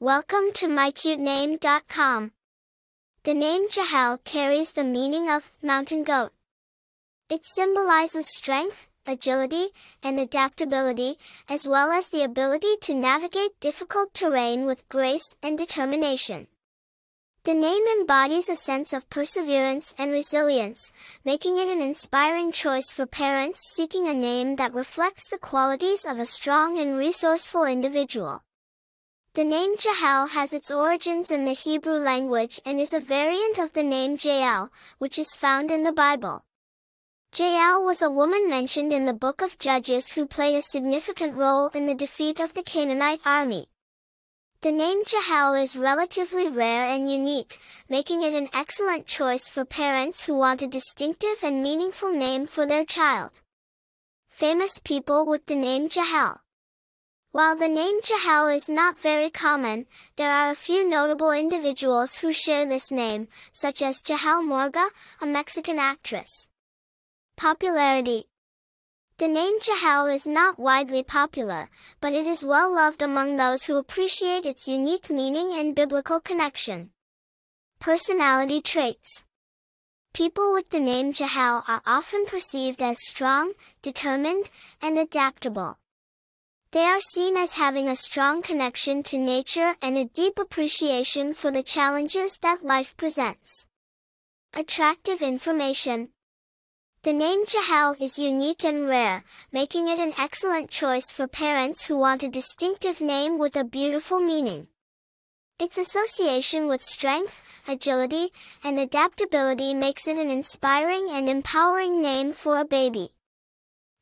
Welcome to mycutename.com. The name Jahel carries the meaning of mountain goat. It symbolizes strength, agility, and adaptability, as well as the ability to navigate difficult terrain with grace and determination. The name embodies a sense of perseverance and resilience, making it an inspiring choice for parents seeking a name that reflects the qualities of a strong and resourceful individual. The name Jahel has its origins in the Hebrew language and is a variant of the name Jael, which is found in the Bible. Jael was a woman mentioned in the book of Judges who played a significant role in the defeat of the Canaanite army. The name Jahel is relatively rare and unique, making it an excellent choice for parents who want a distinctive and meaningful name for their child. Famous people with the name Jahel while the name Jahel is not very common, there are a few notable individuals who share this name, such as Jahel Morga, a Mexican actress. Popularity The name Jahel is not widely popular, but it is well loved among those who appreciate its unique meaning and biblical connection. Personality traits People with the name Jahel are often perceived as strong, determined, and adaptable. They are seen as having a strong connection to nature and a deep appreciation for the challenges that life presents. Attractive information. The name Jahel is unique and rare, making it an excellent choice for parents who want a distinctive name with a beautiful meaning. Its association with strength, agility, and adaptability makes it an inspiring and empowering name for a baby.